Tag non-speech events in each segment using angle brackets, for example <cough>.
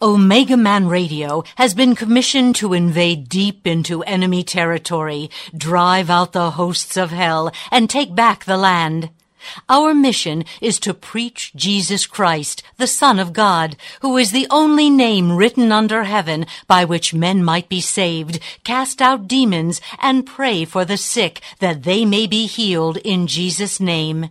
Omega Man Radio has been commissioned to invade deep into enemy territory, drive out the hosts of hell, and take back the land. Our mission is to preach Jesus Christ, the Son of God, who is the only name written under heaven by which men might be saved, cast out demons, and pray for the sick that they may be healed in Jesus' name.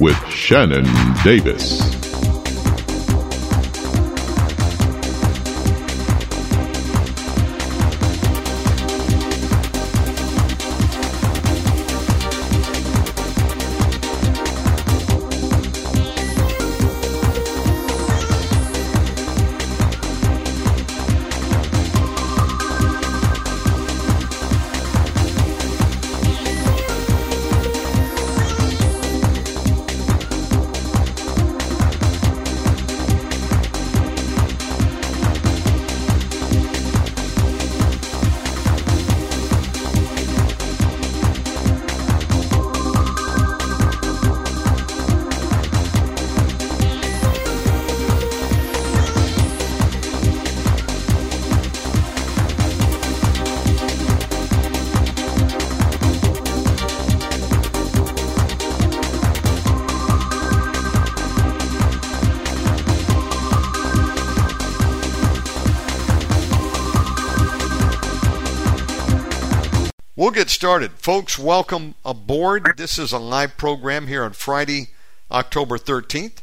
with Shannon Davis. Started. Folks, welcome aboard. This is a live program here on Friday, October 13th,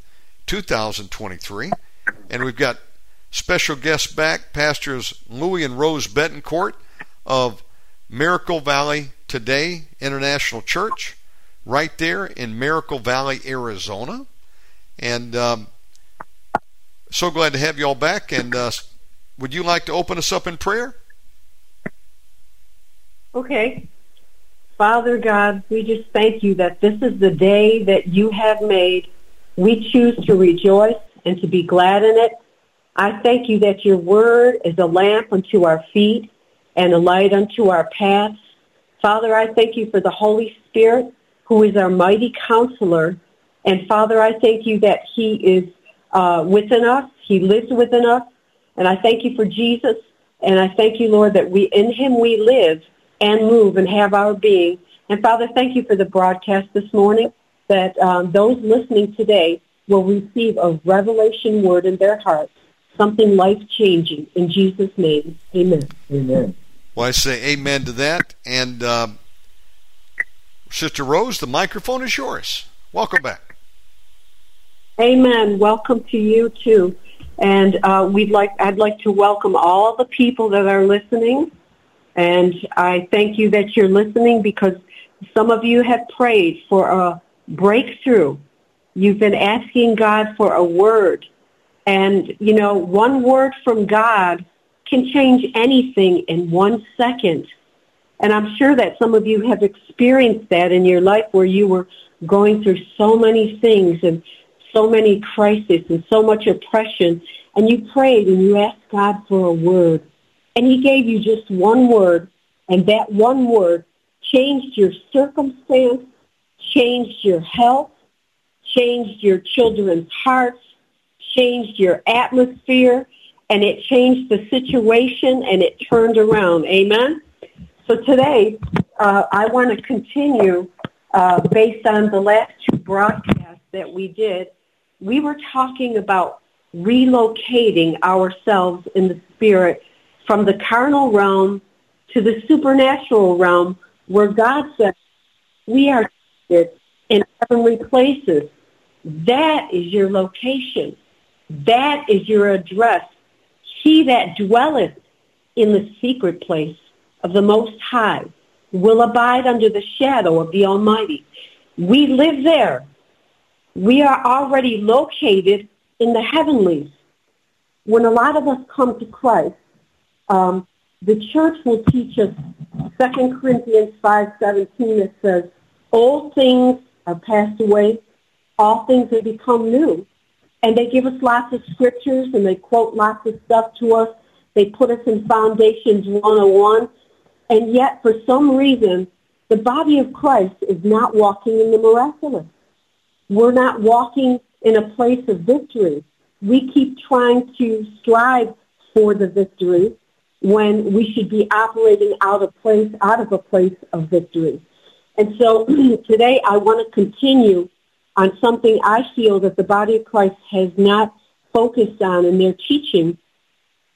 2023. And we've got special guests back, Pastors Louis and Rose Bettencourt of Miracle Valley Today International Church, right there in Miracle Valley, Arizona. And um, so glad to have you all back. And uh, would you like to open us up in prayer? Okay. Father God, we just thank you that this is the day that you have made. We choose to rejoice and to be glad in it. I thank you that your word is a lamp unto our feet and a light unto our paths. Father, I thank you for the Holy Spirit, who is our mighty counselor. And Father, I thank you that he is uh, within us. He lives within us. And I thank you for Jesus. And I thank you, Lord, that we in him we live and move and have our being. And Father, thank you for the broadcast this morning that um, those listening today will receive a revelation word in their hearts, something life-changing. In Jesus' name, amen. Amen. Well, I say amen to that. And um, Sister Rose, the microphone is yours. Welcome back. Amen. Welcome to you too. And uh, we'd like, I'd like to welcome all the people that are listening and I thank you that you're listening because some of you have prayed for a breakthrough. You've been asking God for a word. And, you know, one word from God can change anything in one second. And I'm sure that some of you have experienced that in your life where you were going through so many things and so many crises and so much oppression. And you prayed and you asked God for a word. And he gave you just one word, and that one word changed your circumstance, changed your health, changed your children's hearts, changed your atmosphere, and it changed the situation and it turned around. Amen? So today, uh, I want to continue uh, based on the last two broadcasts that we did. We were talking about relocating ourselves in the spirit from the carnal realm to the supernatural realm where God says we are in heavenly places. That is your location. That is your address. He that dwelleth in the secret place of the Most High will abide under the shadow of the Almighty. We live there. We are already located in the heavenlies. When a lot of us come to Christ, um, the church will teach us 2 Corinthians 5.17 that says, Old things are passed away, all things have become new. And they give us lots of scriptures and they quote lots of stuff to us. They put us in Foundations 101. And yet, for some reason, the body of Christ is not walking in the miraculous. We're not walking in a place of victory. We keep trying to strive for the victory when we should be operating out of place, out of a place of victory. And so <clears throat> today I want to continue on something I feel that the body of Christ has not focused on in their teaching,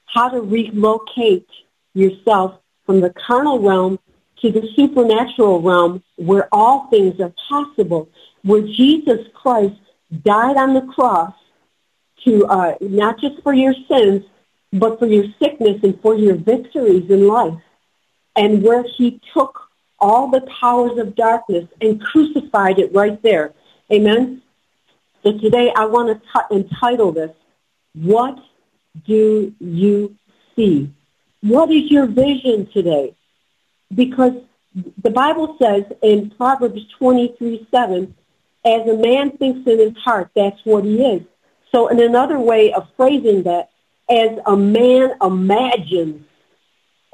how to relocate yourself from the carnal realm to the supernatural realm where all things are possible, where Jesus Christ died on the cross to uh, not just for your sins, but for your sickness and for your victories in life, and where he took all the powers of darkness and crucified it right there. Amen? So today I want to t- entitle this, What Do You See? What is your vision today? Because the Bible says in Proverbs 23, 7, as a man thinks in his heart, that's what he is. So in another way of phrasing that, as a man imagines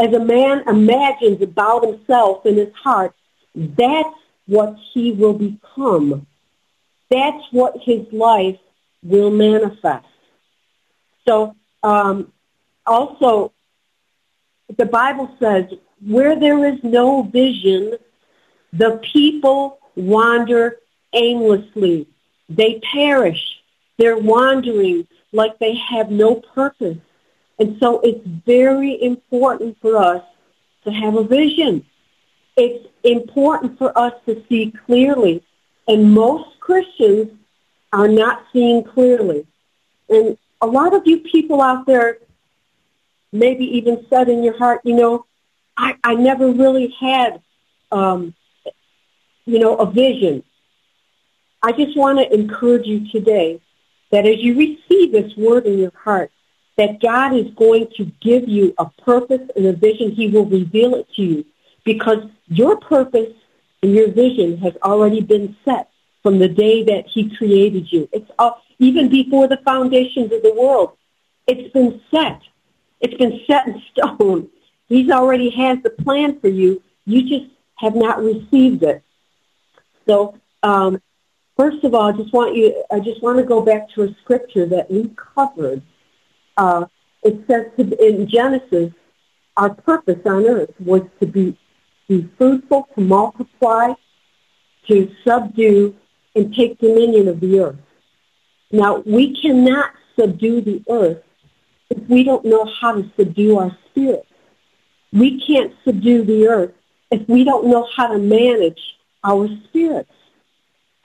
as a man imagines about himself in his heart, that's what he will become. That's what his life will manifest. So um, also, the Bible says, where there is no vision, the people wander aimlessly. They perish. They're wandering like they have no purpose. And so it's very important for us to have a vision. It's important for us to see clearly. And most Christians are not seeing clearly. And a lot of you people out there maybe even said in your heart, you know, I, I never really had, um, you know, a vision. I just want to encourage you today that as you receive this word in your heart, that God is going to give you a purpose and a vision. He will reveal it to you because your purpose and your vision has already been set from the day that he created you. It's all, even before the foundations of the world. It's been set. It's been set in <laughs> stone. He's already has the plan for you. You just have not received it. So, um, first of all, I just want you. I just want to go back to a scripture that we covered uh, it says to, in Genesis, our purpose on earth was to be, be fruitful, to multiply, to subdue, and take dominion of the earth. Now, we cannot subdue the earth if we don't know how to subdue our spirit. We can't subdue the earth if we don't know how to manage our spirits.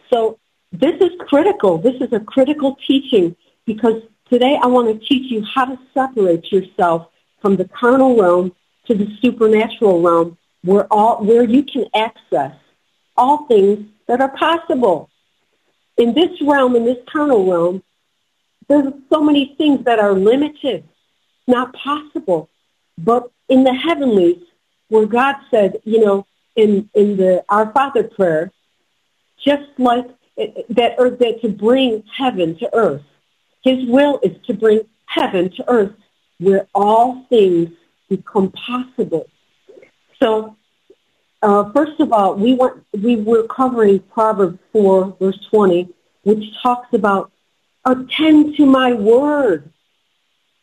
So this is critical. This is a critical teaching because Today I want to teach you how to separate yourself from the carnal realm to the supernatural realm where all where you can access all things that are possible. In this realm, in this carnal realm, there's so many things that are limited, not possible. But in the heavenlies, where God said, you know, in, in the Our Father prayer, just like that, or that to bring heaven to earth, his will is to bring heaven to earth where all things become possible. So, uh, first of all, we want we were covering Proverbs 4, verse 20, which talks about attend to my word.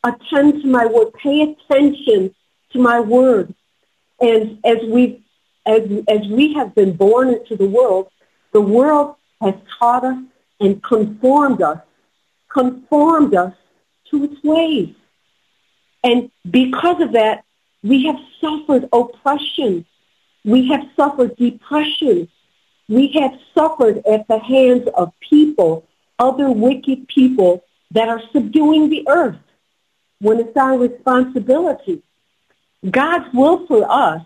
Attend to my word. Pay attention to my word. And as we've as, as we have been born into the world, the world has taught us and conformed us, conformed us to its ways. And because of that, we have suffered oppression. We have suffered depression. We have suffered at the hands of people, other wicked people that are subduing the earth when it's our responsibility. God's will for us,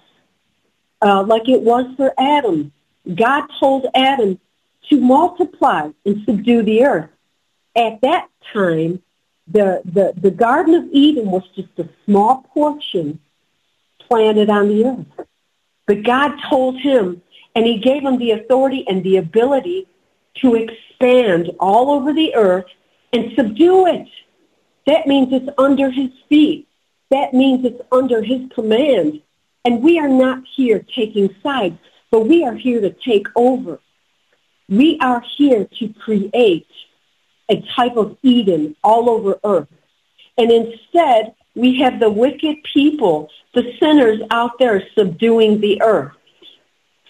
uh, like it was for Adam, God told Adam to multiply and subdue the earth. At that time, the, the, the Garden of Eden was just a small portion planted on the earth. But God told him, and he gave him the authority and the ability to expand all over the earth and subdue it. That means it's under his feet. That means it's under his command. And we are not here taking sides, but we are here to take over. We are here to create a type of Eden all over earth. And instead, we have the wicked people, the sinners out there subduing the earth.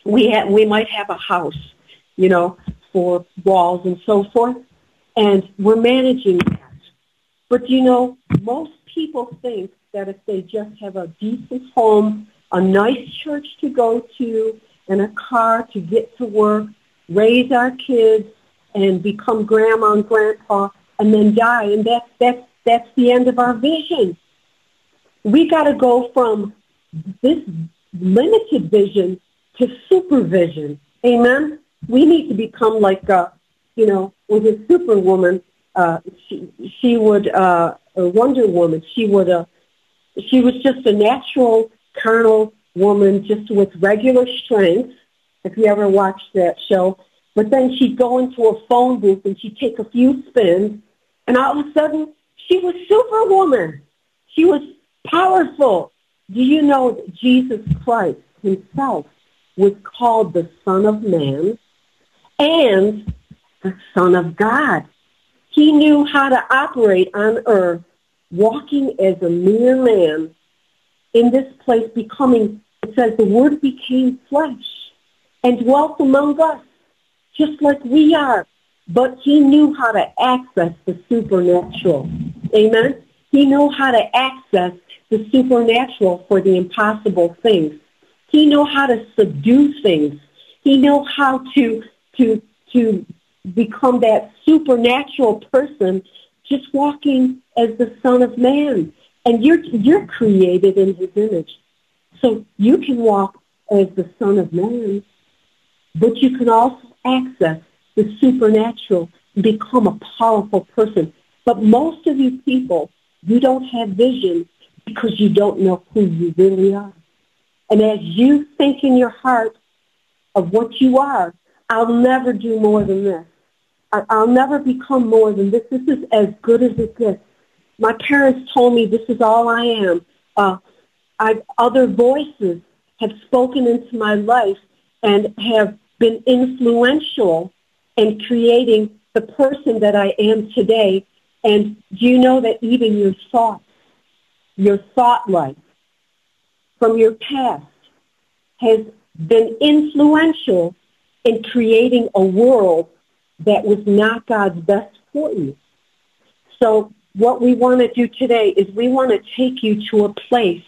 We, have, we might have a house, you know, for walls and so forth, and we're managing that. But, you know, most people think that if they just have a decent home, a nice church to go to, and a car to get to work, raise our kids, and become grandma and grandpa, and then die, and that's that's that's the end of our vision. We got to go from this limited vision to supervision. Amen. We need to become like, uh, you know, with a superwoman. Uh, she she would uh, a Wonder Woman. She would uh, she was just a natural carnal woman, just with regular strength. If you ever watched that show, but then she'd go into a phone booth and she'd take a few spins, and all of a sudden she was superwoman. She was powerful. Do you know that Jesus Christ himself was called the Son of Man and the Son of God? He knew how to operate on earth, walking as a mere man in this place, becoming, it says, the Word became flesh and dwelt among us, just like we are. But he knew how to access the supernatural. Amen? He knew how to access the supernatural for the impossible things. He knew how to subdue things. He knew how to to to become that supernatural person just walking as the Son of Man. And you're you're created in his image. So you can walk as the Son of Man, but you can also access the supernatural and become a powerful person. But most of you people, you don't have vision because you don't know who you really are. And as you think in your heart of what you are, I'll never do more than this. I'll never become more than this. This is as good as it gets. My parents told me this is all I am. Uh, I've, other voices have spoken into my life and have been influential in creating the person that I am today. And do you know that even your thoughts, your thought life from your past has been influential in creating a world that was not God's best for you. So what we want to do today is we want to take you to a place,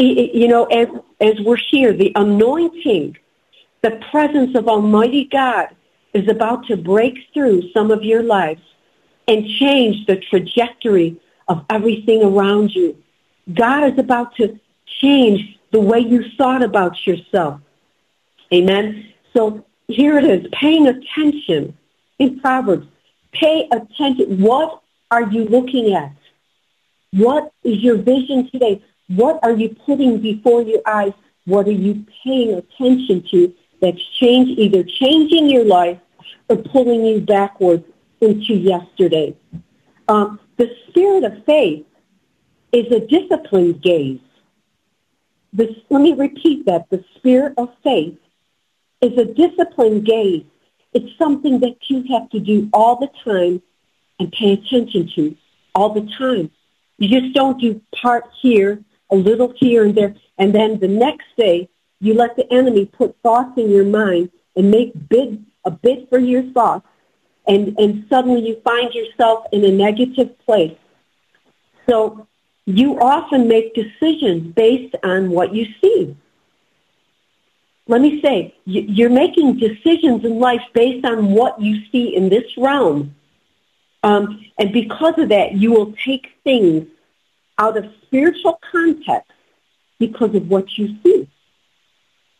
you know, as, as we're here, the anointing, the presence of Almighty God is about to break through some of your lives and change the trajectory of everything around you. God is about to change the way you thought about yourself. Amen. So here it is, paying attention in Proverbs. Pay attention. What are you looking at? What is your vision today? What are you putting before your eyes? What are you paying attention to that's change, either changing your life or pulling you backwards into yesterday? Um, the spirit of faith is a disciplined gaze. This, let me repeat that. The spirit of faith is a disciplined gaze. It's something that you have to do all the time and pay attention to all the time. You just don't do part here, a little here and there, and then the next day you let the enemy put thoughts in your mind and make bid, a bid for your thoughts, and, and suddenly you find yourself in a negative place. So you often make decisions based on what you see. Let me say, you're making decisions in life based on what you see in this realm. Um, and because of that, you will take things out of spiritual context because of what you see.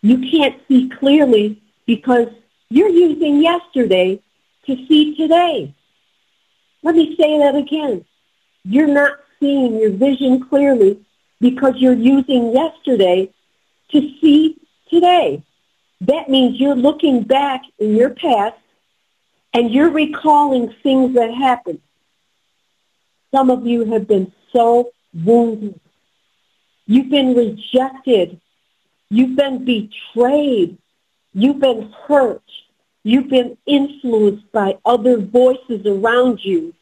You can't see clearly because you're using yesterday to see today. Let me say that again. You're not seeing your vision clearly because you're using yesterday to see today. That means you're looking back in your past and you're recalling things that happened. Some of you have been so wounded. You've been rejected. You've been betrayed. You've been hurt. You've been influenced by other voices around you.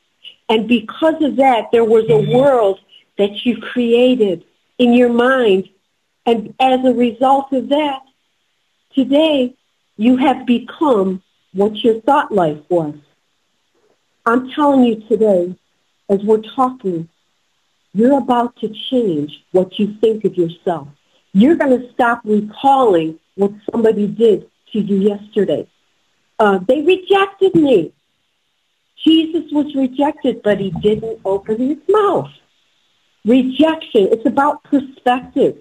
And because of that, there was a mm-hmm. world that you created in your mind. And as a result of that, today you have become what your thought life was. I'm telling you today, as we're talking, you're about to change what you think of yourself. You're going to stop recalling what somebody did to you yesterday. Uh, they rejected me. Jesus was rejected, but he didn't open his mouth. Rejection, it's about perspective.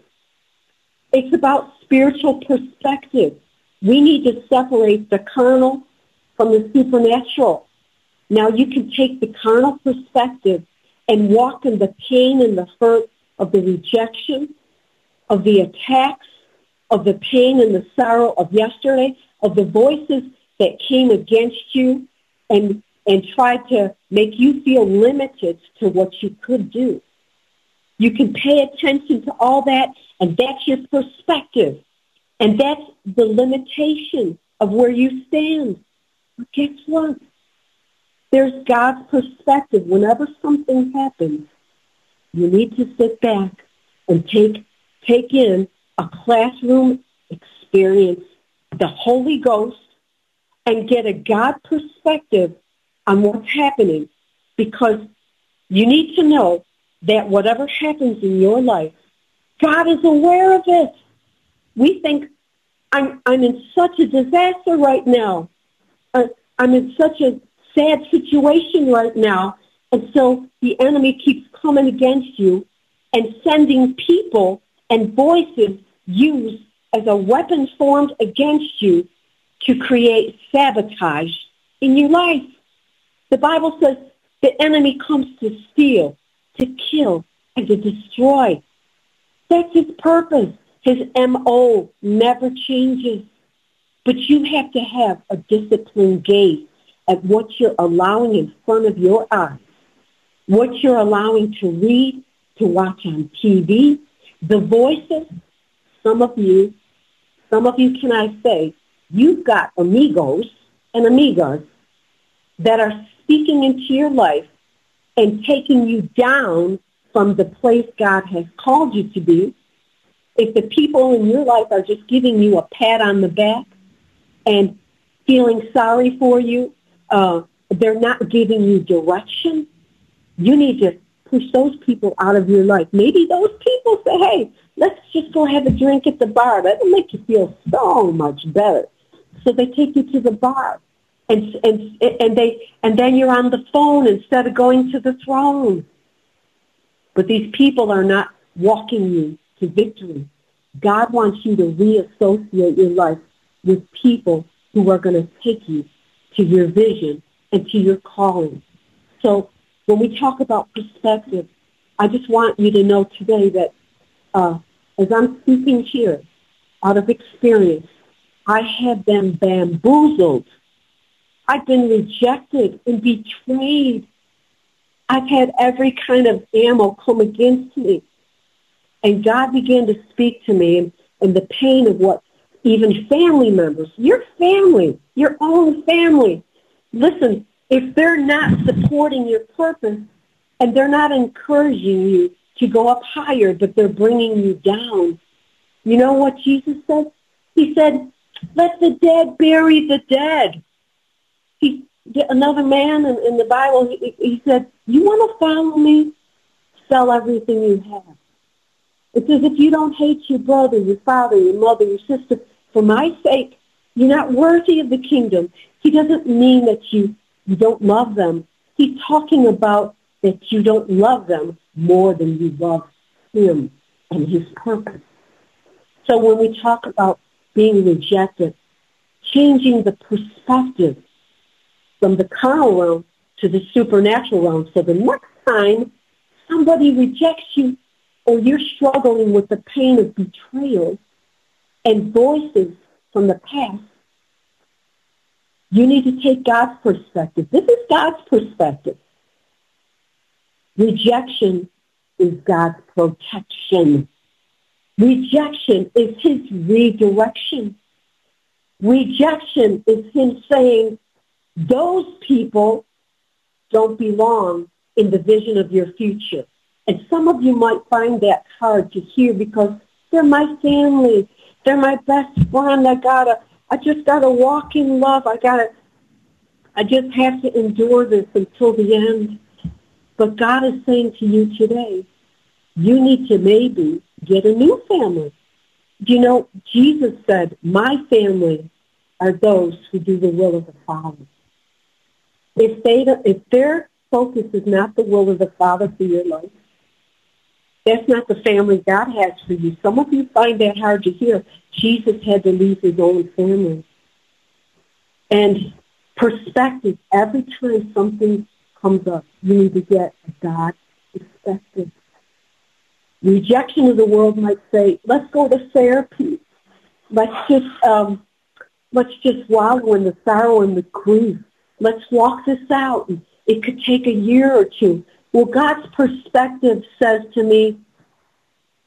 It's about spiritual perspective. We need to separate the carnal from the supernatural. Now you can take the carnal perspective and walk in the pain and the hurt of the rejection, of the attacks, of the pain and the sorrow of yesterday, of the voices that came against you and, and tried to make you feel limited to what you could do. You can pay attention to all that, and that's your perspective. And that's the limitation of where you stand. But guess what? There's God's perspective. Whenever something happens, you need to sit back and take, take in a classroom experience, the Holy Ghost, and get a God perspective on what's happening because you need to know that whatever happens in your life, God is aware of it. We think, I'm, I'm in such a disaster right now. Uh, I'm in such a sad situation right now. And so the enemy keeps coming against you and sending people and voices used as a weapon formed against you to create sabotage in your life. The Bible says the enemy comes to steal, to kill, and to destroy. That's his purpose. His MO never changes. But you have to have a disciplined gaze at what you're allowing in front of your eyes, what you're allowing to read, to watch on TV, the voices. Some of you, some of you, can I say, you've got amigos and amigas that are speaking into your life and taking you down from the place God has called you to be if the people in your life are just giving you a pat on the back and feeling sorry for you, uh, they're not giving you direction, you need to push those people out of your life. Maybe those people say, hey, let's just go have a drink at the bar. That'll make you feel so much better. So they take you to the bar. And, and, and, they, and then you're on the phone instead of going to the throne. But these people are not walking you to victory. God wants you to reassociate your life with people who are going to take you to your vision and to your calling. So when we talk about perspective, I just want you to know today that uh, as I'm speaking here, out of experience, I have been bamboozled. I've been rejected and betrayed. I've had every kind of ammo come against me. And God began to speak to me and the pain of what even family members, your family, your own family. Listen, if they're not supporting your purpose and they're not encouraging you to go up higher, but they're bringing you down, You know what Jesus said? He said, let the dead bury the dead. He, another man in, in the Bible, he, he said, you want to follow me? Sell everything you have. It says if you don't hate your brother, your father, your mother, your sister, for my sake, you're not worthy of the kingdom. He doesn't mean that you, you don't love them. He's talking about that you don't love them more than you love him and his purpose. So when we talk about being rejected, changing the perspective from the carnal realm to the supernatural realm. So the next time somebody rejects you or you're struggling with the pain of betrayal and voices from the past, you need to take God's perspective. This is God's perspective. Rejection is God's protection. Rejection is his redirection. Rejection is him saying, those people don't belong in the vision of your future. And some of you might find that hard to hear because they're my family. They're my best friend. I gotta, I just gotta walk in love. I gotta, I just have to endure this until the end. But God is saying to you today, you need to maybe get a new family. You know, Jesus said, my family are those who do the will of the Father. If they, if their focus is not the will of the Father for your life, that's not the family God has for you. Some of you find that hard to hear. Jesus had to leave his own family. And perspective, every time something comes up, you need to get a God perspective. Rejection of the world might say, let's go to therapy. Let's just, um, let's just wallow in the sorrow and the grief. Let's walk this out. It could take a year or two. Well, God's perspective says to me,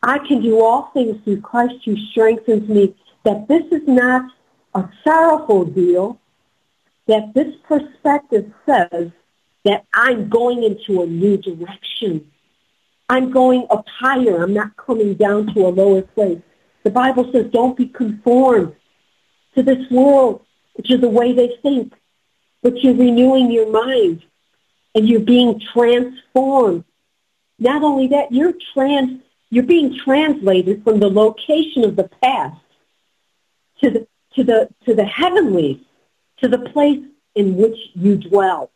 I can do all things through Christ who strengthens me, that this is not a sorrowful deal, that this perspective says that I'm going into a new direction. I'm going up higher. I'm not coming down to a lower place. The Bible says don't be conformed to this world, which is the way they think, but you're renewing your mind and you're being transformed. Not only that, you're trans, you're being translated from the location of the past to the, to the, to the heavenly, to the place in which you dwell.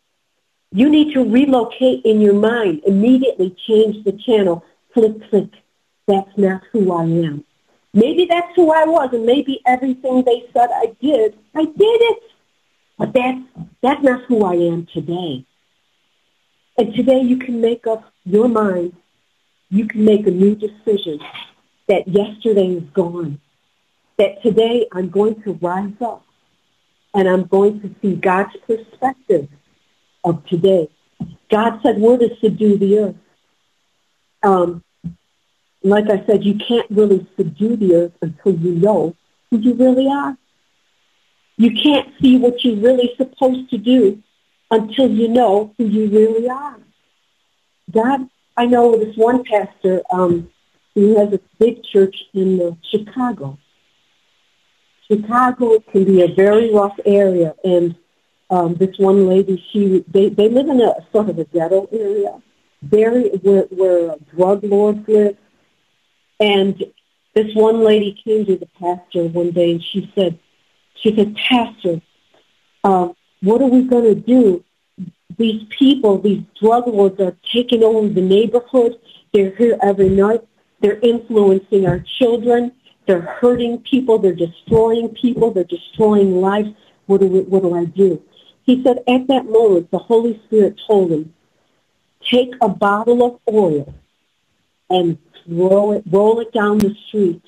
You need to relocate in your mind, immediately change the channel, click, click. That's not who I am. Maybe that's who I was, and maybe everything they said I did, I did it. But that's, that's not who I am today. And today you can make up your mind. You can make a new decision that yesterday is gone. That today I'm going to rise up and I'm going to see God's perspective of today. God said we're to subdue the earth. Um, like I said, you can't really subdue the earth until you know who you really are. You can't see what you're really supposed to do until you know who you really are. God, I know this one pastor um, who has a big church in uh, Chicago. Chicago can be a very rough area, and um, this one lady, she they they live in a sort of a ghetto area, very where, where drug lords live, and this one lady came to the pastor one day, and she said, she said, Pastor, uh, what are we going to do? These people, these drug lords are taking over the neighborhood. They're here every night. They're influencing our children. They're hurting people. They're destroying people. They're destroying lives. What do, we, what do I do? He said at that moment, the Holy Spirit told him, take a bottle of oil and throw it, roll it down the street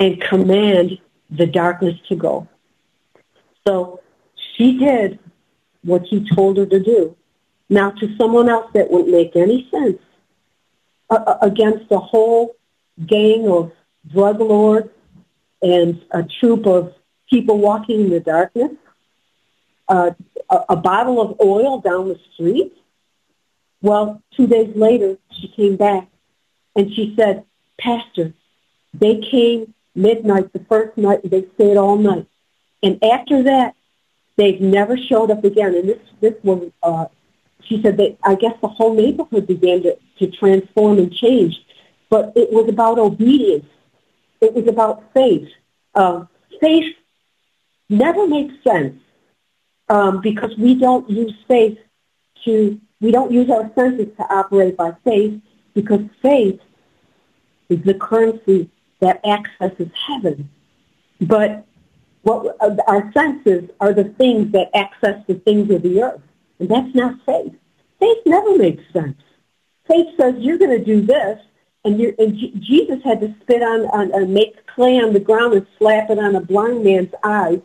and command the darkness to go. So she did what he told her to do. Now to someone else that wouldn't make any sense uh, against a whole gang of drug lords and a troop of people walking in the darkness, uh, a, a bottle of oil down the street. Well, two days later, she came back and she said, Pastor, They came midnight the first night, and they stayed all night. And after that, they've never showed up again. And this this was, uh, she said that I guess the whole neighborhood began to, to transform and change. But it was about obedience. It was about faith. Uh, faith never makes sense um, because we don't use faith to, we don't use our senses to operate by faith because faith is the currency that accesses heaven. But what uh, our senses are the things that access the things of the earth. And that's not faith. Faith never makes sense. Faith says you're going to do this, and, and Jesus had to spit on, on, on, make clay on the ground and slap it on a blind man's eyes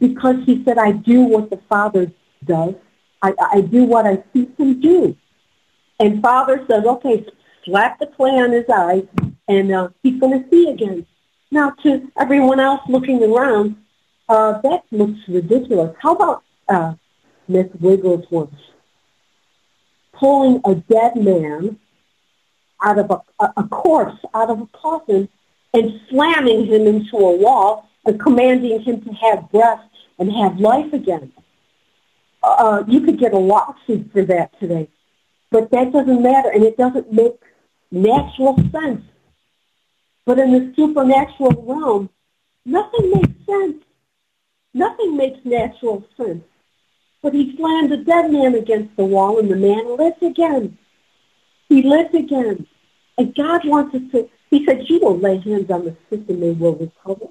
because he said, I do what the Father does. I, I do what I see him do. And Father says, okay, slap the clay on his eyes, and uh, he's going to see again. Now, to everyone else looking around, uh, that looks ridiculous. How about uh, Smith Wigglesworth pulling a dead man out of a, a, corpse out of a coffin and slamming him into a wall and commanding him to have breath and have life again. Uh, you could get a lawsuit for that today. But that doesn't matter, and it doesn't make natural sense. But in the supernatural realm, nothing makes sense. Nothing makes natural sense. But he slammed a dead man against the wall, and the man lived again. He lived again. And God wants us to, he said, you will lay hands on the sick and they will recover.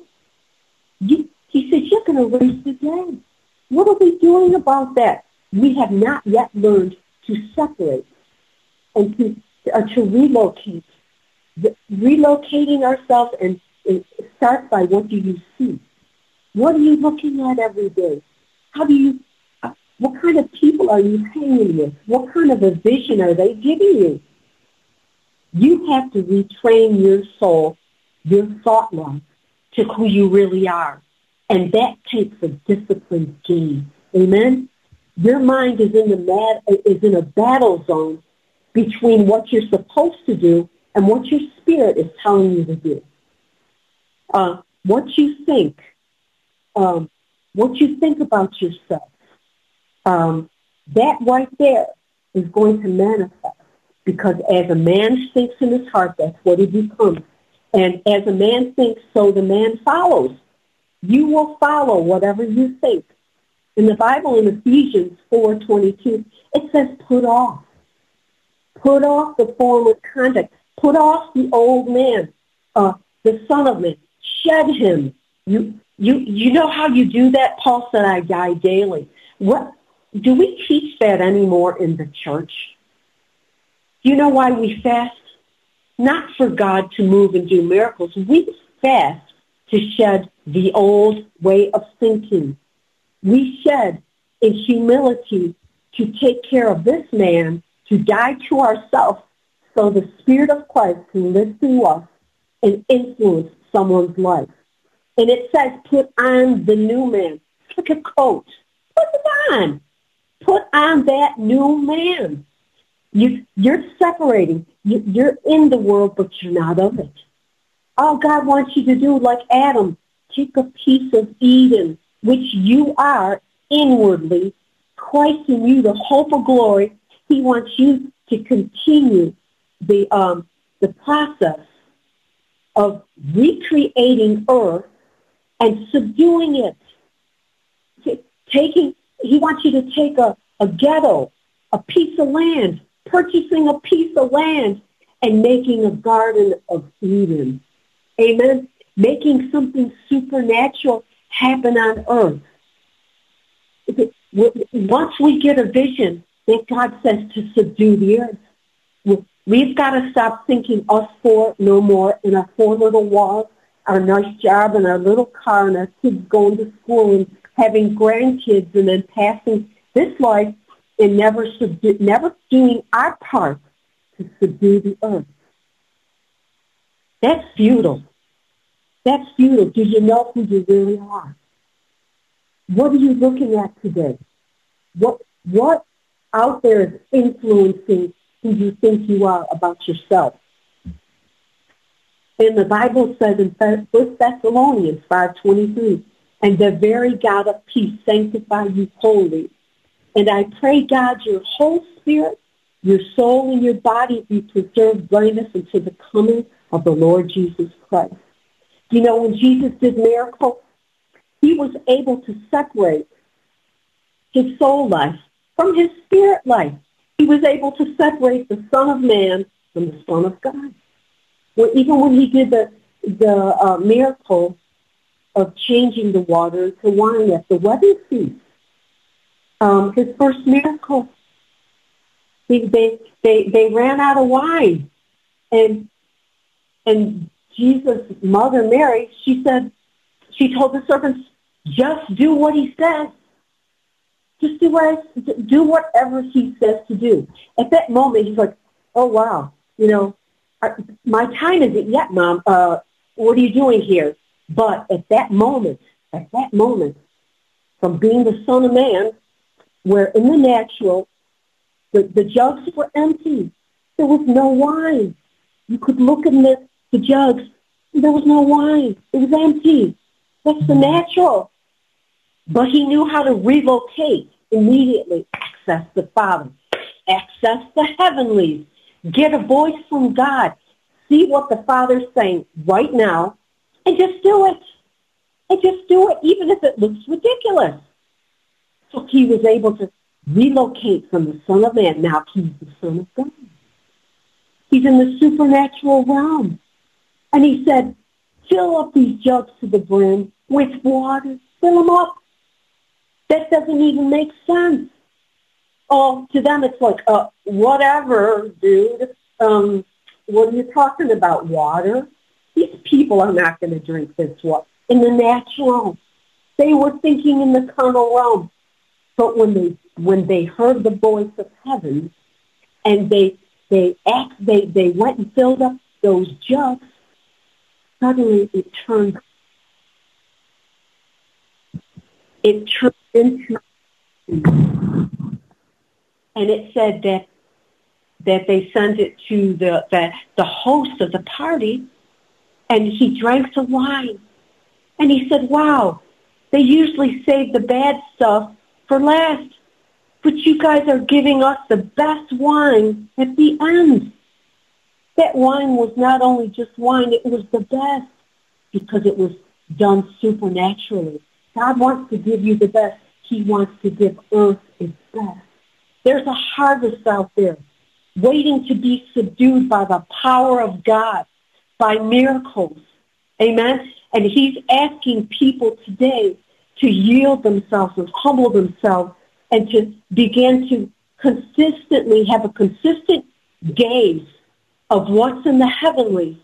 You, he said, you're going to raise the dead. What are we doing about that? We have not yet learned to separate and to, uh, to relocate. The, relocating ourselves and, and start by what do you see? What are you looking at every day? How do you, uh, what kind of people are you hanging with? What kind of a vision are they giving you? You have to retrain your soul, your thought life, to who you really are. And that takes a disciplined game. Amen? Your mind is in the mad, is in a battle zone between what you're supposed to do and what your spirit is telling you to do. Uh, what you think, um, what you think about yourself, um, that right there is going to manifest. Because as a man thinks in his heart, that's what he becomes. And as a man thinks, so the man follows. You will follow whatever you think. In the Bible, in Ephesians 4.22, it says put off. Put off the former conduct. Put off the old man, uh, the son of man. Shed him. You, you, you know how you do that? Paul said, I die daily. What, do we teach that anymore in the church? You know why we fast? Not for God to move and do miracles. We fast to shed the old way of thinking. We shed in humility to take care of this man, to die to ourselves, so the Spirit of Christ can live through us and influence someone's life. And it says, put on the new man. It's like a coat. Put it on. Put on that new man. You, you're separating. You, you're in the world, but you're not of it. All God wants you to do, like Adam, take a piece of Eden, which you are inwardly, Christ in you, the hope of glory. He wants you to continue the um, the process of recreating earth and subduing it. taking, he wants you to take a, a ghetto, a piece of land, purchasing a piece of land and making a garden of Eden. Amen. Making something supernatural happen on earth. Once we get a vision that God says to subdue the earth, we've got to stop thinking us four no more in our four little walls, our nice job and our little car and our kids going to school and having grandkids and then passing this life and never subdue, never doing our part to subdue the earth. That's futile. That's futile. Do you know who you really are? What are you looking at today? What what out there is influencing who you think you are about yourself? And the Bible says in 1 Thessalonians 5.23, and the very God of peace sanctify you wholly. And I pray, God, your whole spirit, your soul, and your body be preserved blameless until the coming of the Lord Jesus Christ. You know, when Jesus did miracles, he was able to separate his soul life from his spirit life. He was able to separate the Son of Man from the Son of God. Well, even when he did the the uh, miracle of changing the water to wine at the wedding feast, um, his first miracle, he, they they they ran out of wine, and and Jesus' mother Mary, she said, she told the servants, just do what he says. Just do what do whatever he says to do. At that moment, he's like, oh wow, you know, my time isn't yet, Mom. Uh, what are you doing here? But at that moment, at that moment, from being the Son of Man, where in the natural, the, the jugs were empty. There was no wine. You could look in the, the jugs. There was no wine. It was empty. That's the natural. But he knew how to relocate immediately, access the Father, access the heavenlies, Get a voice from God. See what the Father's saying right now and just do it. And just do it, even if it looks ridiculous. So he was able to relocate from the Son of Man. Now he's the Son of God. He's in the supernatural realm. And he said, fill up these jugs to the brim with water. Fill them up. That doesn't even make sense. Oh, to them it's like, uh, whatever, dude. Um, what are you talking about? Water? These people are not going to drink this water. In the natural, they were thinking in the carnal realm. But when they when they heard the voice of heaven, and they they act, they they went and filled up those jugs. Suddenly, it turned it turned into and it said that that they sent it to the, the the host of the party, and he drank the wine, and he said, "Wow, they usually save the bad stuff for last, but you guys are giving us the best wine at the end." That wine was not only just wine; it was the best because it was done supernaturally. God wants to give you the best. He wants to give earth its best. There's a harvest out there waiting to be subdued by the power of God, by miracles. Amen? And he's asking people today to yield themselves and humble themselves and to begin to consistently have a consistent gaze of what's in the heavenly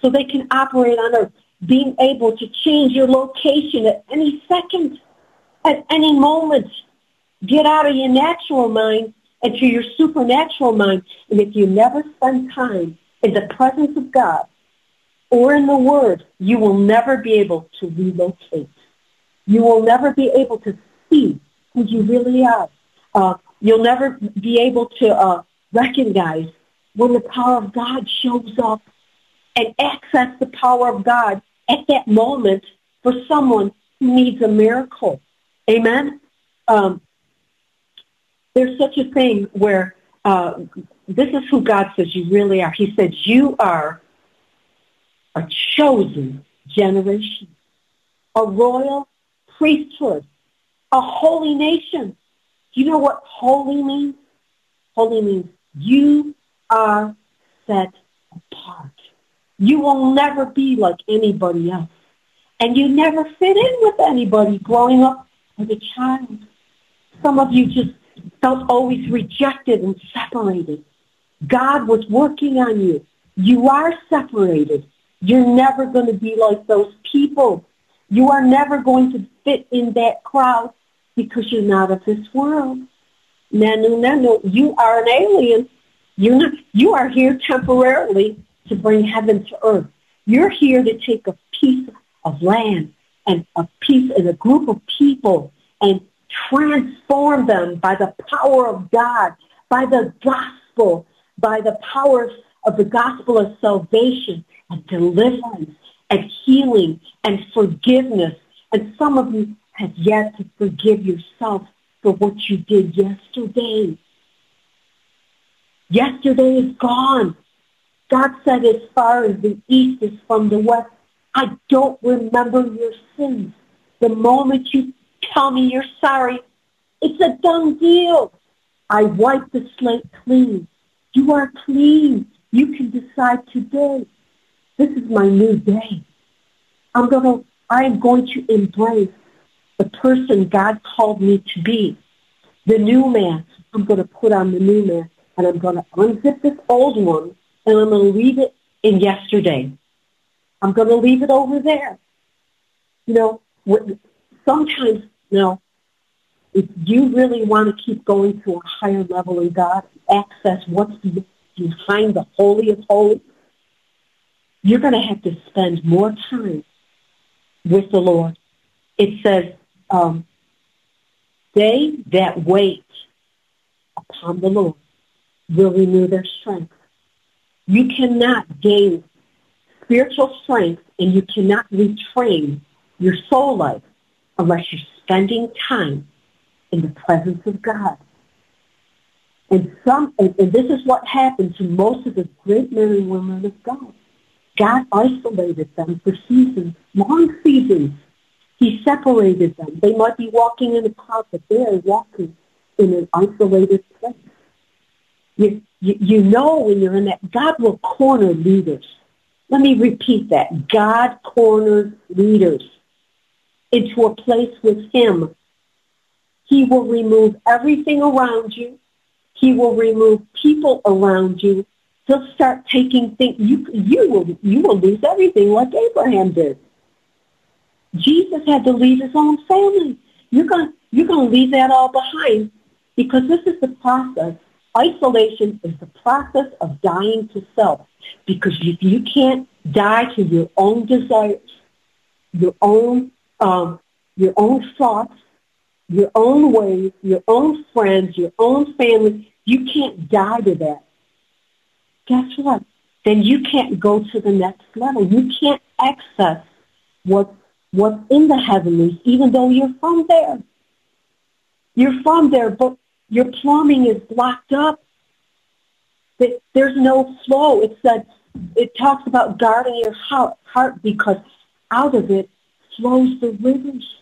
so they can operate on earth, being able to change your location at any second, at any moment. Get out of your natural mind and to your supernatural mind. And if you never spend time in the presence of God or in the Word, you will never be able to relocate. You will never be able to see who you really are. Uh, you'll never be able to uh, recognize when the power of God shows up and access the power of God at that moment for someone who needs a miracle. Amen? Um, there's such a thing where uh, this is who God says you really are. He said you are a chosen generation, a royal priesthood, a holy nation. Do you know what holy means? Holy means you are set apart. You will never be like anybody else. And you never fit in with anybody growing up as a child. Some of you just felt always rejected and separated. God was working on you. You are separated. You're never going to be like those people. You are never going to fit in that crowd because you're not of this world. No, no, no, no. You are an alien. You're not, you are here temporarily to bring heaven to earth. You're here to take a piece of land and a piece and a group of people and transform them by the power of God, by the gospel, by the power of the gospel of salvation. and deliverance and healing and forgiveness. And some of you have yet to forgive yourself for what you did yesterday. Yesterday is gone. God said as far as the east is from the west, I don't remember your sins. The moment you tell me you're sorry, it's a done deal. I wipe the slate clean. You are clean. You can decide today. This is my new day. I'm gonna I am going to embrace the person God called me to be. The new man. I'm gonna put on the new man and I'm gonna unzip this old one and I'm gonna leave it in yesterday. I'm gonna leave it over there. You know, sometimes, you know, if you really want to keep going to a higher level in God, access what's behind the Holy of Holies, you're going to have to spend more time with the Lord. It says, um, they that wait upon the Lord will renew their strength. You cannot gain spiritual strength and you cannot retrain your soul life unless you're spending time in the presence of God. And some, and, and this is what happened to most of the great men and women of God. God isolated them for seasons, long seasons. He separated them. They might be walking in a crowd, but they are walking in an isolated place. You, you, you know when you're in that, God will corner leaders. Let me repeat that. God corners leaders into a place with him he will remove everything around you. He will remove people around you. He'll start taking things. You, you, will, you will lose everything like Abraham did. Jesus had to leave his own family. You're going you're going to leave that all behind because this is the process. Isolation is the process of dying to self because if you can't die to your own desires, your own um, your own thoughts, your own ways, your own friends, your own family. You can't die to that. Guess what? Then you can't go to the next level. You can't access what, what's in the heavenlies, even though you're from there. You're from there, but your plumbing is blocked up. There's no flow. It said, it talks about guarding your heart because out of it flows the rivers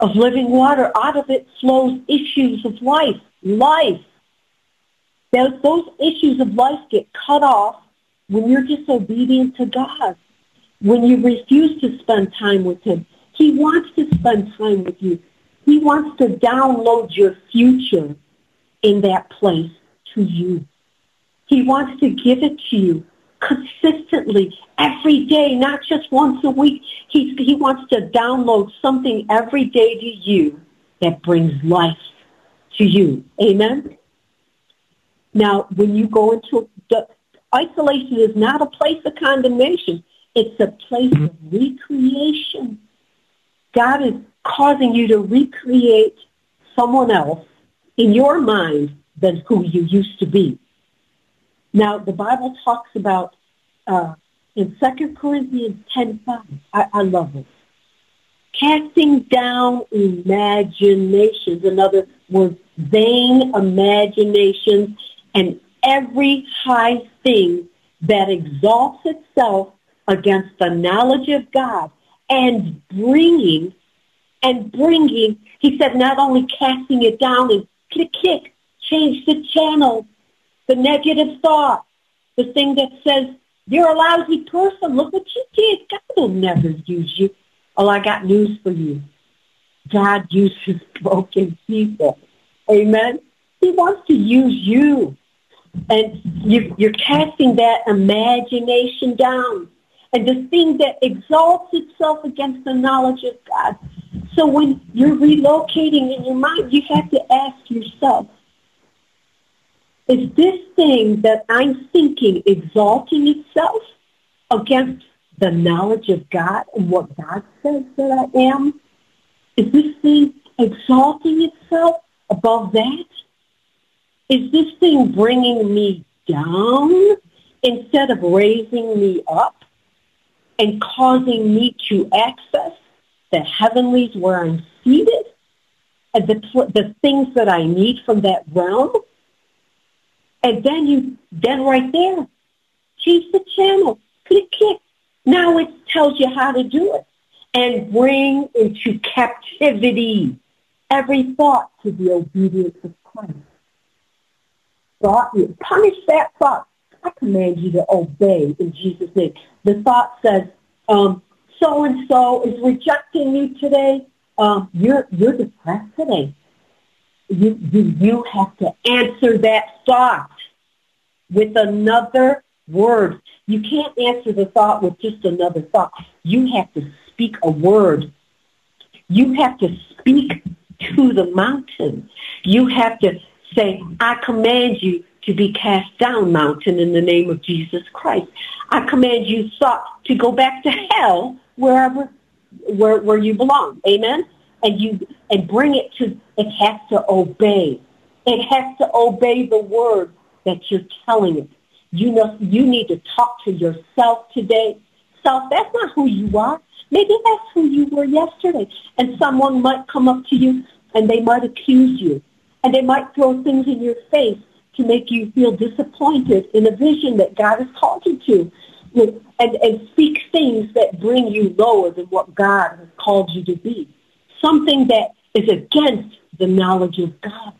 of living water. Out of it flows issues of life, life. Those, those issues of life get cut off when you're disobedient to God, when you refuse to spend time with him. He wants to spend time with you. He wants to download your future in that place to you. He wants to give it to you consistently every day, not just once a week. He, he wants to download something every day to you that brings life to you. Amen? Now, when you go into the isolation is not a place of condemnation. It's a place of recreation. God is causing you to recreate someone else in your mind than who you used to be. Now, the Bible talks about uh, in 2 Corinthians 10.5, I, I love it. Casting down imaginations, in other words, vain imaginations, and every high thing that exalts itself against the knowledge of God, and bringing, and bringing, he said, not only casting it down and click, change the channel, the negative thought, the thing that says, you're a lousy person. Look what you did. God will never use you. Oh, I got news for you. God uses broken people. Amen. He wants to use you. And you, you're casting that imagination down. And the thing that exalts itself against the knowledge of God. So when you're relocating in your mind, you have to ask yourself, is this thing that I'm thinking exalting itself against the knowledge of God and what God says that I am? Is this thing exalting itself above that? Is this thing bringing me down instead of raising me up? and causing me to access the heavenlies where I'm seated and the, the things that I need from that realm. And then you, then right there, change the channel, click, click. Now it tells you how to do it and bring into captivity every thought to the obedience of Christ. Thought, you punish that thought. I command you to obey in Jesus' name. The thought says, um, so and so is rejecting you today. Um, you're you're depressed today. You, you you have to answer that thought with another word. You can't answer the thought with just another thought. You have to speak a word. You have to speak to the mountain. You have to say, I command you to be cast down, mountain, in the name of Jesus Christ. I command you thought to go back to hell wherever where where you belong. Amen. And you and bring it to it has to obey. It has to obey the word that you're telling it. You know you need to talk to yourself today. Self, that's not who you are. Maybe that's who you were yesterday. And someone might come up to you and they might accuse you. And they might throw things in your face to make you feel disappointed in a vision that God has called you to and, and speak things that bring you lower than what God has called you to be. Something that is against the knowledge of God.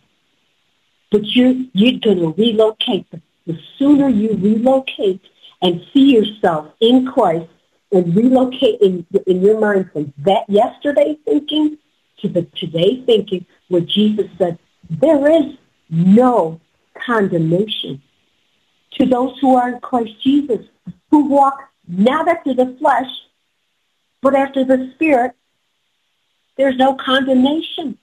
But you're, you're going to relocate. The sooner you relocate and see yourself in Christ and relocate in, in your mind from that yesterday thinking to the today thinking where Jesus said, there is no condemnation to those who are in Christ Jesus who walk not after the flesh, but after the Spirit, there's no condemnation.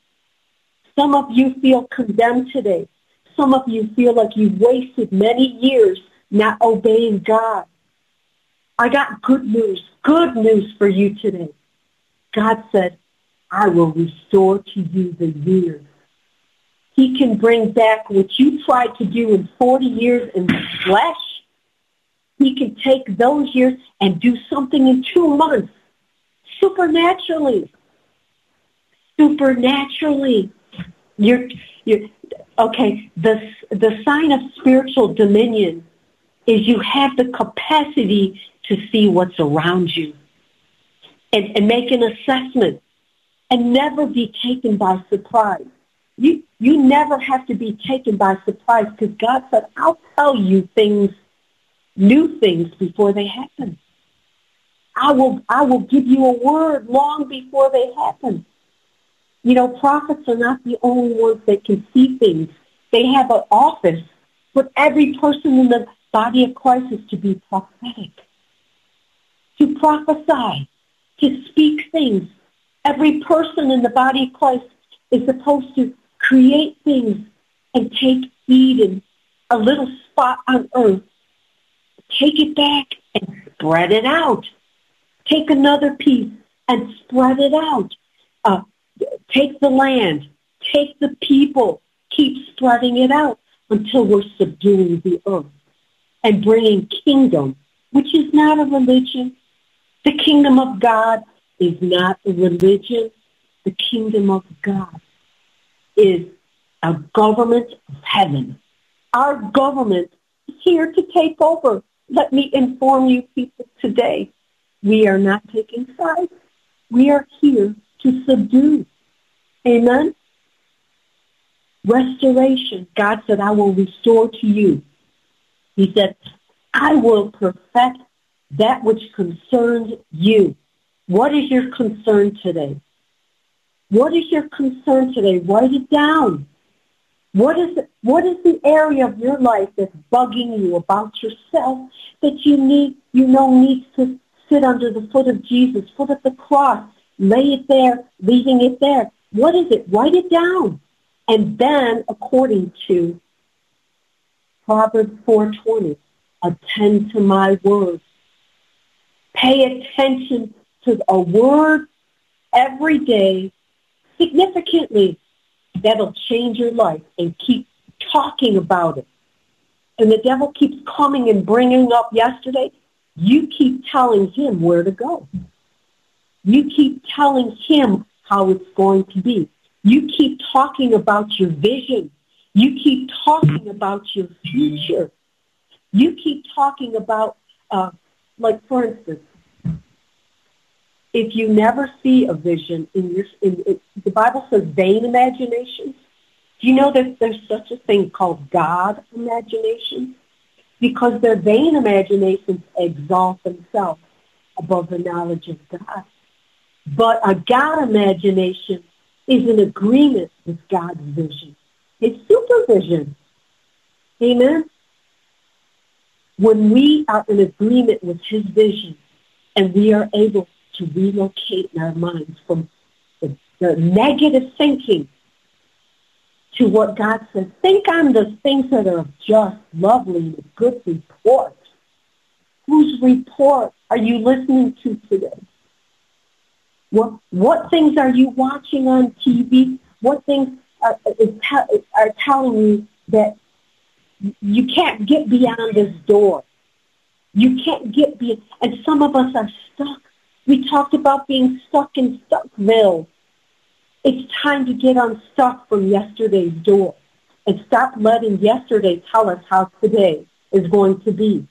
Some of you feel condemned today. Some of you feel like you've wasted many years not obeying God. I got good news, good news for you today. God said, I will restore to you the years. He can bring back what you tried to do in 40 years in flesh he can take those years and do something in two months, supernaturally. Supernaturally. You're, you're, okay, the, the sign of spiritual dominion is you have the capacity to see what's around you and, and make an assessment and never be taken by surprise. You, you never have to be taken by surprise because God said, I'll tell you things new things before they happen. I will, I will give you a word long before they happen. You know, prophets are not the only ones that can see things. They have an office, but every person in the body of Christ is to be prophetic, to prophesy, to speak things. Every person in the body of Christ is supposed to create things and take Eden, a little spot on earth, take it back and spread it out. Take another piece and spread it out. Uh, take the land, take the people, keep spreading it out until we're subduing the earth and bringing kingdom, which is not a religion. The kingdom of God is not a religion. The kingdom of God is a government of heaven. Our government is here to take over let me inform you people today, we are not taking sides. We are here to subdue. Amen? Restoration. God said, I will restore to you. He said, I will perfect that which concerns you. What is your concern today? What is your concern today? Write it down. What is, the, what is the area of your life that's bugging you about yourself that you need, you know needs to sit under the foot of Jesus, foot of the cross, lay it there, leaving it there? What is it? Write it down. And then, according to Proverbs 4.20, attend to my word. Pay attention to a word every day significantly that'll change your life and keep talking about it. And the devil keeps coming and bringing up yesterday. You keep telling him where to go. You keep telling him how it's going to be. You keep talking about your vision. You keep talking about your future. You keep talking about, uh, like for instance, if you never see a vision in your, in, the Bible says vain imaginations. Do you know that there's such a thing called God imagination? Because their vain imaginations exalt themselves above the knowledge of God. But a God imagination is in agreement with God's vision. It's supervision. Amen? When we are in agreement with his vision and we are able to relocate in our minds from the, the negative thinking to what God says. Think on the things that are just, lovely, good report. Whose report are you listening to today? What, what things are you watching on TV? What things are, are telling you that you can't get beyond this door? You can't get beyond, and some of us are stuck we talked about being stuck in Stuckville. It's time to get unstuck from yesterday's door and stop letting yesterday tell us how today is going to be.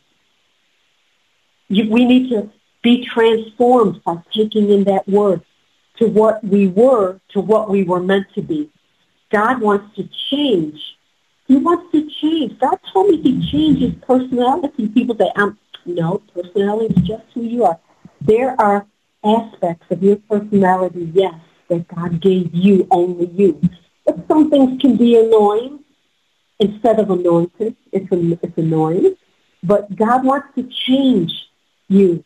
We need to be transformed by taking in that word to what we were, to what we were meant to be. God wants to change. He wants to change. God told me he changes personality. People say, um, no, personality is just who you are. There are aspects of your personality, yes, that God gave you, only you. But some things can be annoying instead of anointed. It's, it's annoying. But God wants to change you.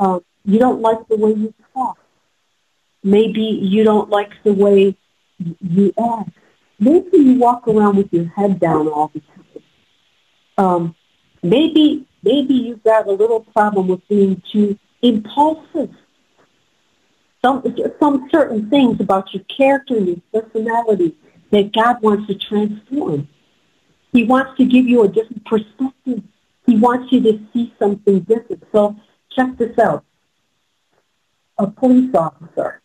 Uh, you don't like the way you talk. Maybe you don't like the way you act. Maybe you walk around with your head down all the time. Um, maybe maybe you've got a little problem with being too impulsive. Some, some certain things about your character and your personality that God wants to transform. He wants to give you a different perspective. He wants you to see something different. So check this out. A police officer.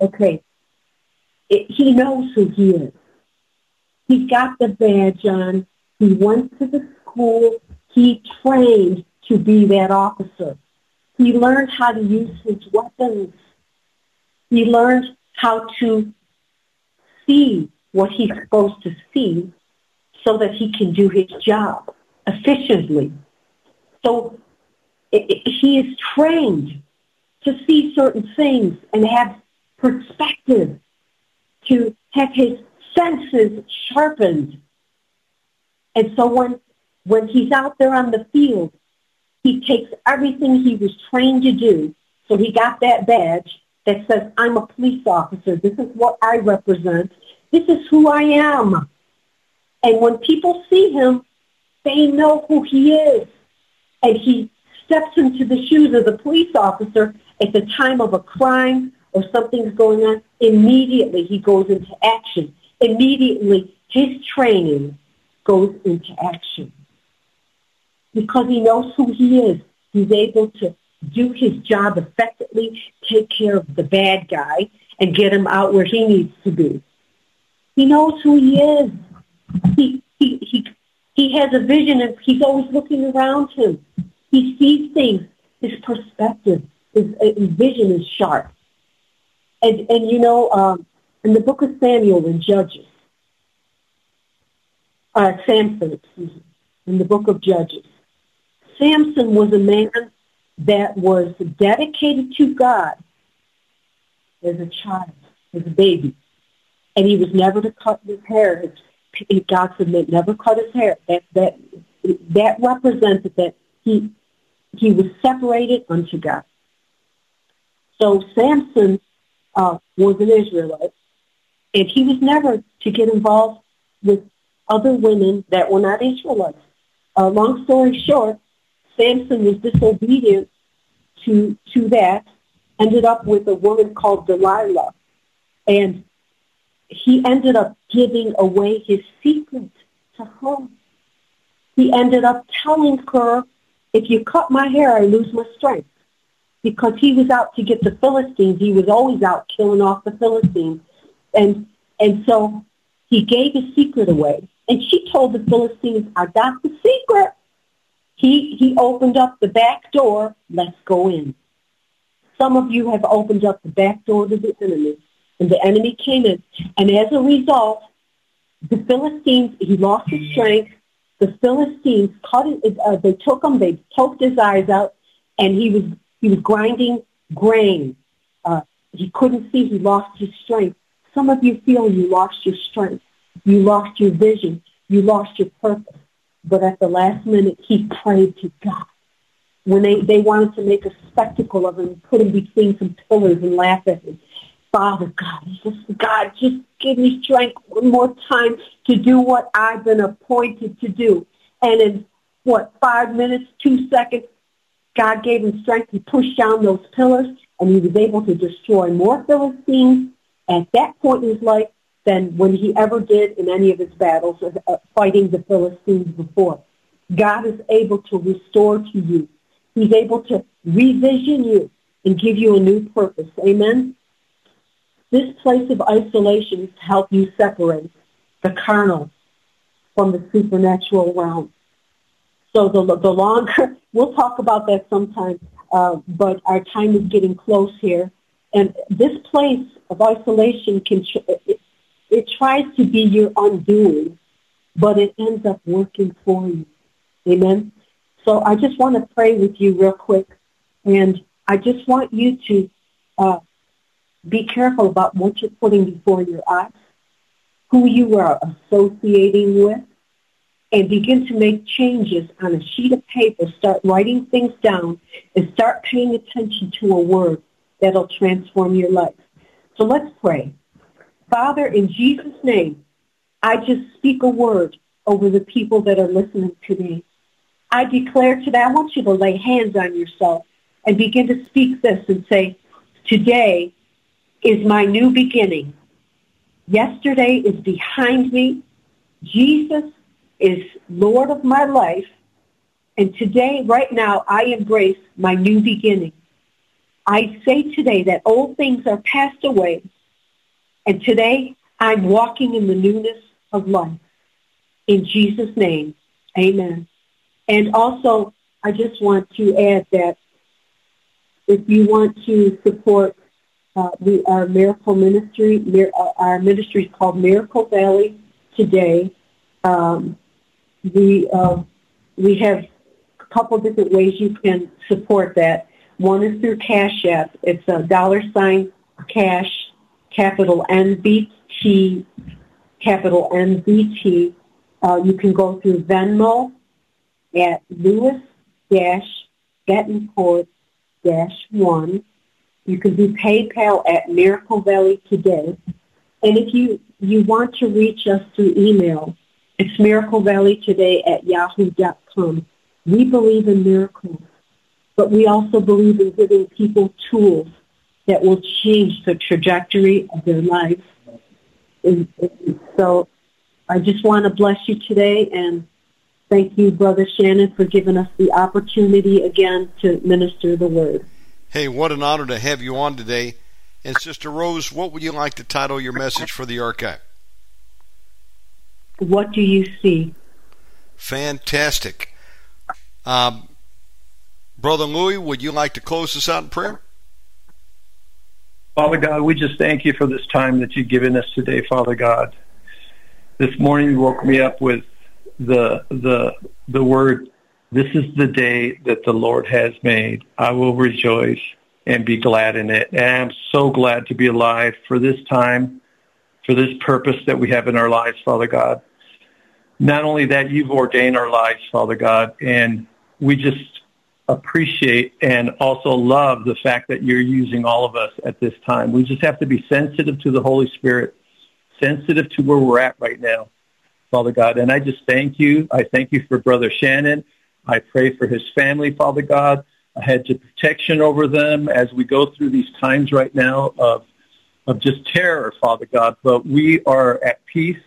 Okay. It, he knows who he is. He's got the badge on. He went to the school. He trained to be that officer. He learned how to use his weapons. He learned how to see what he's supposed to see so that he can do his job efficiently. So it, it, he is trained to see certain things and have perspective, to have his senses sharpened. And so when, when he's out there on the field, he takes everything he was trained to do. So he got that badge that says, I'm a police officer. This is what I represent. This is who I am. And when people see him, they know who he is. And he steps into the shoes of the police officer at the time of a crime or something's going on. Immediately he goes into action. Immediately his training goes into action because he knows who he is. He's able to do his job effectively, take care of the bad guy, and get him out where he needs to be. He knows who he is. He, he, he, he has a vision and he's always looking around him. He sees things. His perspective, his, his vision is sharp. And, and you know, um, in the book of Samuel and Judges, uh, Samson, excuse me, in the book of Judges, Samson was a man that was dedicated to God as a child, as a baby. And he was never to cut his hair. His, God said, never cut his hair. That, that, that represented that he, he was separated unto God. So Samson uh, was an Israelite, and he was never to get involved with other women that were not Israelites. Uh, long story short, Samson was disobedient to, to that, ended up with a woman called Delilah. And he ended up giving away his secret to her. He ended up telling her if you cut my hair, I lose my strength. Because he was out to get the Philistines. He was always out killing off the Philistines. And, and so he gave his secret away. And she told the Philistines, I got the secret. He, he opened up the back door. Let's go in. Some of you have opened up the back door to the enemy. And the enemy came in. And as a result, the Philistines, he lost his strength. The Philistines cut it, uh, they took him, they poked his eyes out, and he was, he was grinding grain. Uh, he couldn't see, he lost his strength. Some of you feel you lost your strength. You lost your vision. You lost your purpose. But at the last minute, he prayed to God. When they, they wanted to make a spectacle of him, put him between some pillars and laugh at him. Father God, just God, just give me strength one more time to do what I've been appointed to do. And in what, five minutes, two seconds, God gave him strength to push down those pillars and he was able to destroy more Philistines at that point in his life than when he ever did in any of his battles uh, fighting the Philistines before. God is able to restore to you. He's able to revision you and give you a new purpose. Amen? This place of isolation is to help you separate the carnal from the supernatural realm. So the, the longer, <laughs> we'll talk about that sometime, uh, but our time is getting close here. And this place of isolation can, it, it tries to be your undoing, but it ends up working for you. Amen? So I just want to pray with you real quick. And I just want you to uh, be careful about what you're putting before your eyes, who you are associating with, and begin to make changes on a sheet of paper. Start writing things down and start paying attention to a word that'll transform your life. So let's pray. Father, in Jesus' name, I just speak a word over the people that are listening today. I declare today, I want you to lay hands on yourself and begin to speak this and say, today is my new beginning. Yesterday is behind me. Jesus is Lord of my life. And today, right now, I embrace my new beginning. I say today that old things are passed away. And today, I'm walking in the newness of life. In Jesus' name, amen. And also, I just want to add that if you want to support uh, we, our miracle ministry, mir, uh, our ministry is called Miracle Valley today. Um, we uh, we have a couple different ways you can support that. One is through Cash App. It's a dollar sign cash, capital NBT, capital NBT. Uh, you can go through Venmo at Luis dash Bettencourt dash one you can do PayPal at Miracle Valley today. And if you, you want to reach us through email, it's Miracle Valley today at yahoo.com. We believe in miracles, but we also believe in giving people tools that will change the trajectory of their lives. And, and so I just want to bless you today and thank you, Brother Shannon, for giving us the opportunity again to minister the word. Hey, what an honor to have you on today. And Sister Rose, what would you like to title your message for the archive? What do you see? Fantastic. Um, Brother Louis, would you like to close us out in prayer? Father God, we just thank you for this time that you've given us today, Father God. This morning you woke me up with the the the word this is the day that the Lord has made. I will rejoice and be glad in it. And I'm so glad to be alive for this time, for this purpose that we have in our lives, Father God. Not only that, you've ordained our lives, Father God, and we just appreciate and also love the fact that you're using all of us at this time. We just have to be sensitive to the Holy Spirit, sensitive to where we're at right now, Father God. And I just thank you. I thank you for Brother Shannon. I pray for his family, Father God, a hedge of protection over them as we go through these times right now of, of just terror, Father God. But we are at peace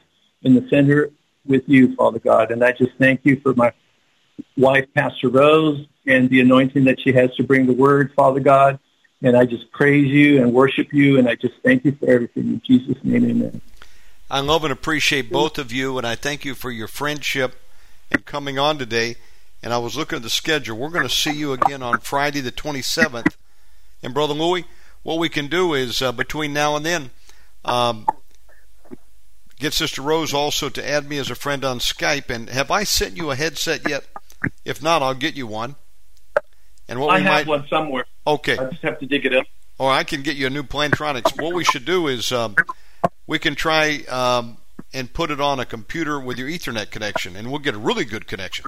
in the center with you, Father God. And I just thank you for my wife, Pastor Rose, and the anointing that she has to bring the word, Father God. And I just praise you and worship you, and I just thank you for everything. In Jesus' name, amen. I love and appreciate both of you, and I thank you for your friendship and coming on today. And I was looking at the schedule. We're going to see you again on Friday the 27th. And Brother Louis, what we can do is uh, between now and then, um, get Sister Rose also to add me as a friend on Skype. And have I sent you a headset yet? If not, I'll get you one. And what I we have might... one somewhere. Okay. I just have to dig it up. Or I can get you a new Plantronics. what we should do is um, we can try um, and put it on a computer with your Ethernet connection, and we'll get a really good connection.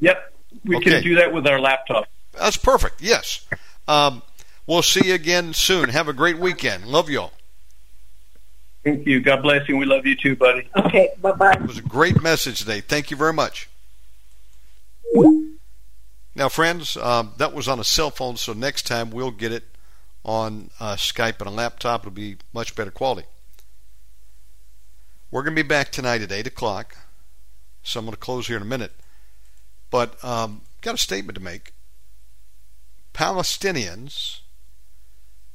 Yep, we okay. can do that with our laptop. That's perfect. Yes. Um, we'll see you again soon. Have a great weekend. Love you all. Thank you. God bless you. We love you too, buddy. Okay. Bye bye. It was a great message today. Thank you very much. Now, friends, um, that was on a cell phone, so next time we'll get it on uh, Skype and a laptop. It'll be much better quality. We're going to be back tonight at 8 o'clock, so I'm going to close here in a minute. But um, got a statement to make. Palestinians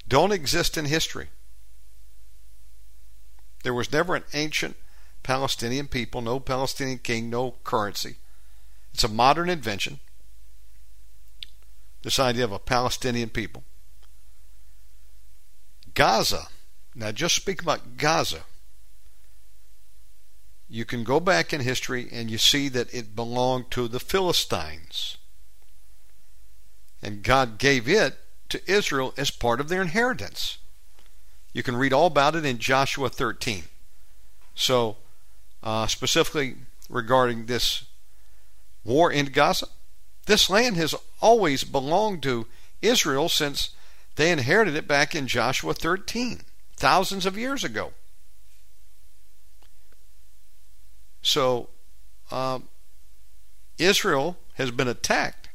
don't exist in history. There was never an ancient Palestinian people, no Palestinian king, no currency. It's a modern invention. This idea of a Palestinian people. Gaza, now just speak about Gaza. You can go back in history and you see that it belonged to the Philistines. And God gave it to Israel as part of their inheritance. You can read all about it in Joshua 13. So, uh, specifically regarding this war in Gaza, this land has always belonged to Israel since they inherited it back in Joshua 13, thousands of years ago. So, um, Israel has been attacked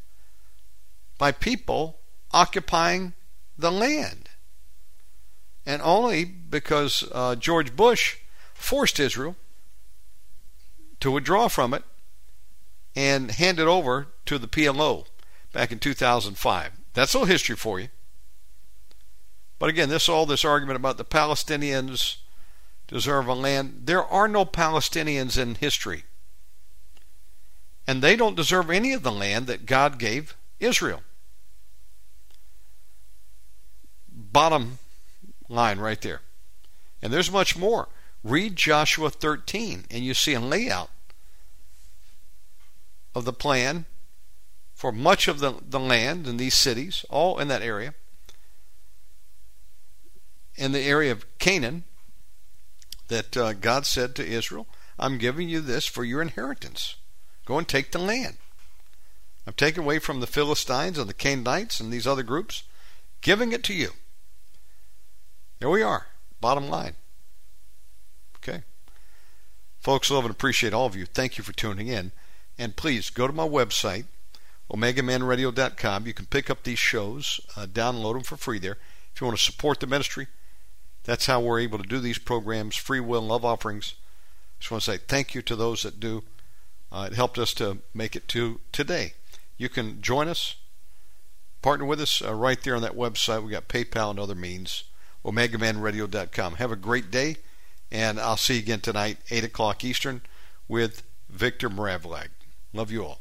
by people occupying the land. And only because uh, George Bush forced Israel to withdraw from it and hand it over to the PLO back in 2005. That's a little history for you. But again, this all this argument about the Palestinians deserve a land. There are no Palestinians in history. And they don't deserve any of the land that God gave Israel. Bottom line right there. And there's much more. Read Joshua 13 and you see a layout of the plan for much of the, the land in these cities, all in that area in the area of Canaan that uh, God said to Israel, I'm giving you this for your inheritance. Go and take the land. I'm taking away from the Philistines and the Canaanites and these other groups, giving it to you. There we are. Bottom line. Okay. Folks, love and appreciate all of you. Thank you for tuning in. And please go to my website, omegamanradio.com. You can pick up these shows, uh, download them for free there. If you want to support the ministry, that's how we're able to do these programs, free will and love offerings. Just want to say thank you to those that do. Uh, it helped us to make it to today. You can join us, partner with us uh, right there on that website. We got PayPal and other means. OmegaManRadio.com. Have a great day, and I'll see you again tonight, 8 o'clock Eastern, with Victor Mravlag. Love you all.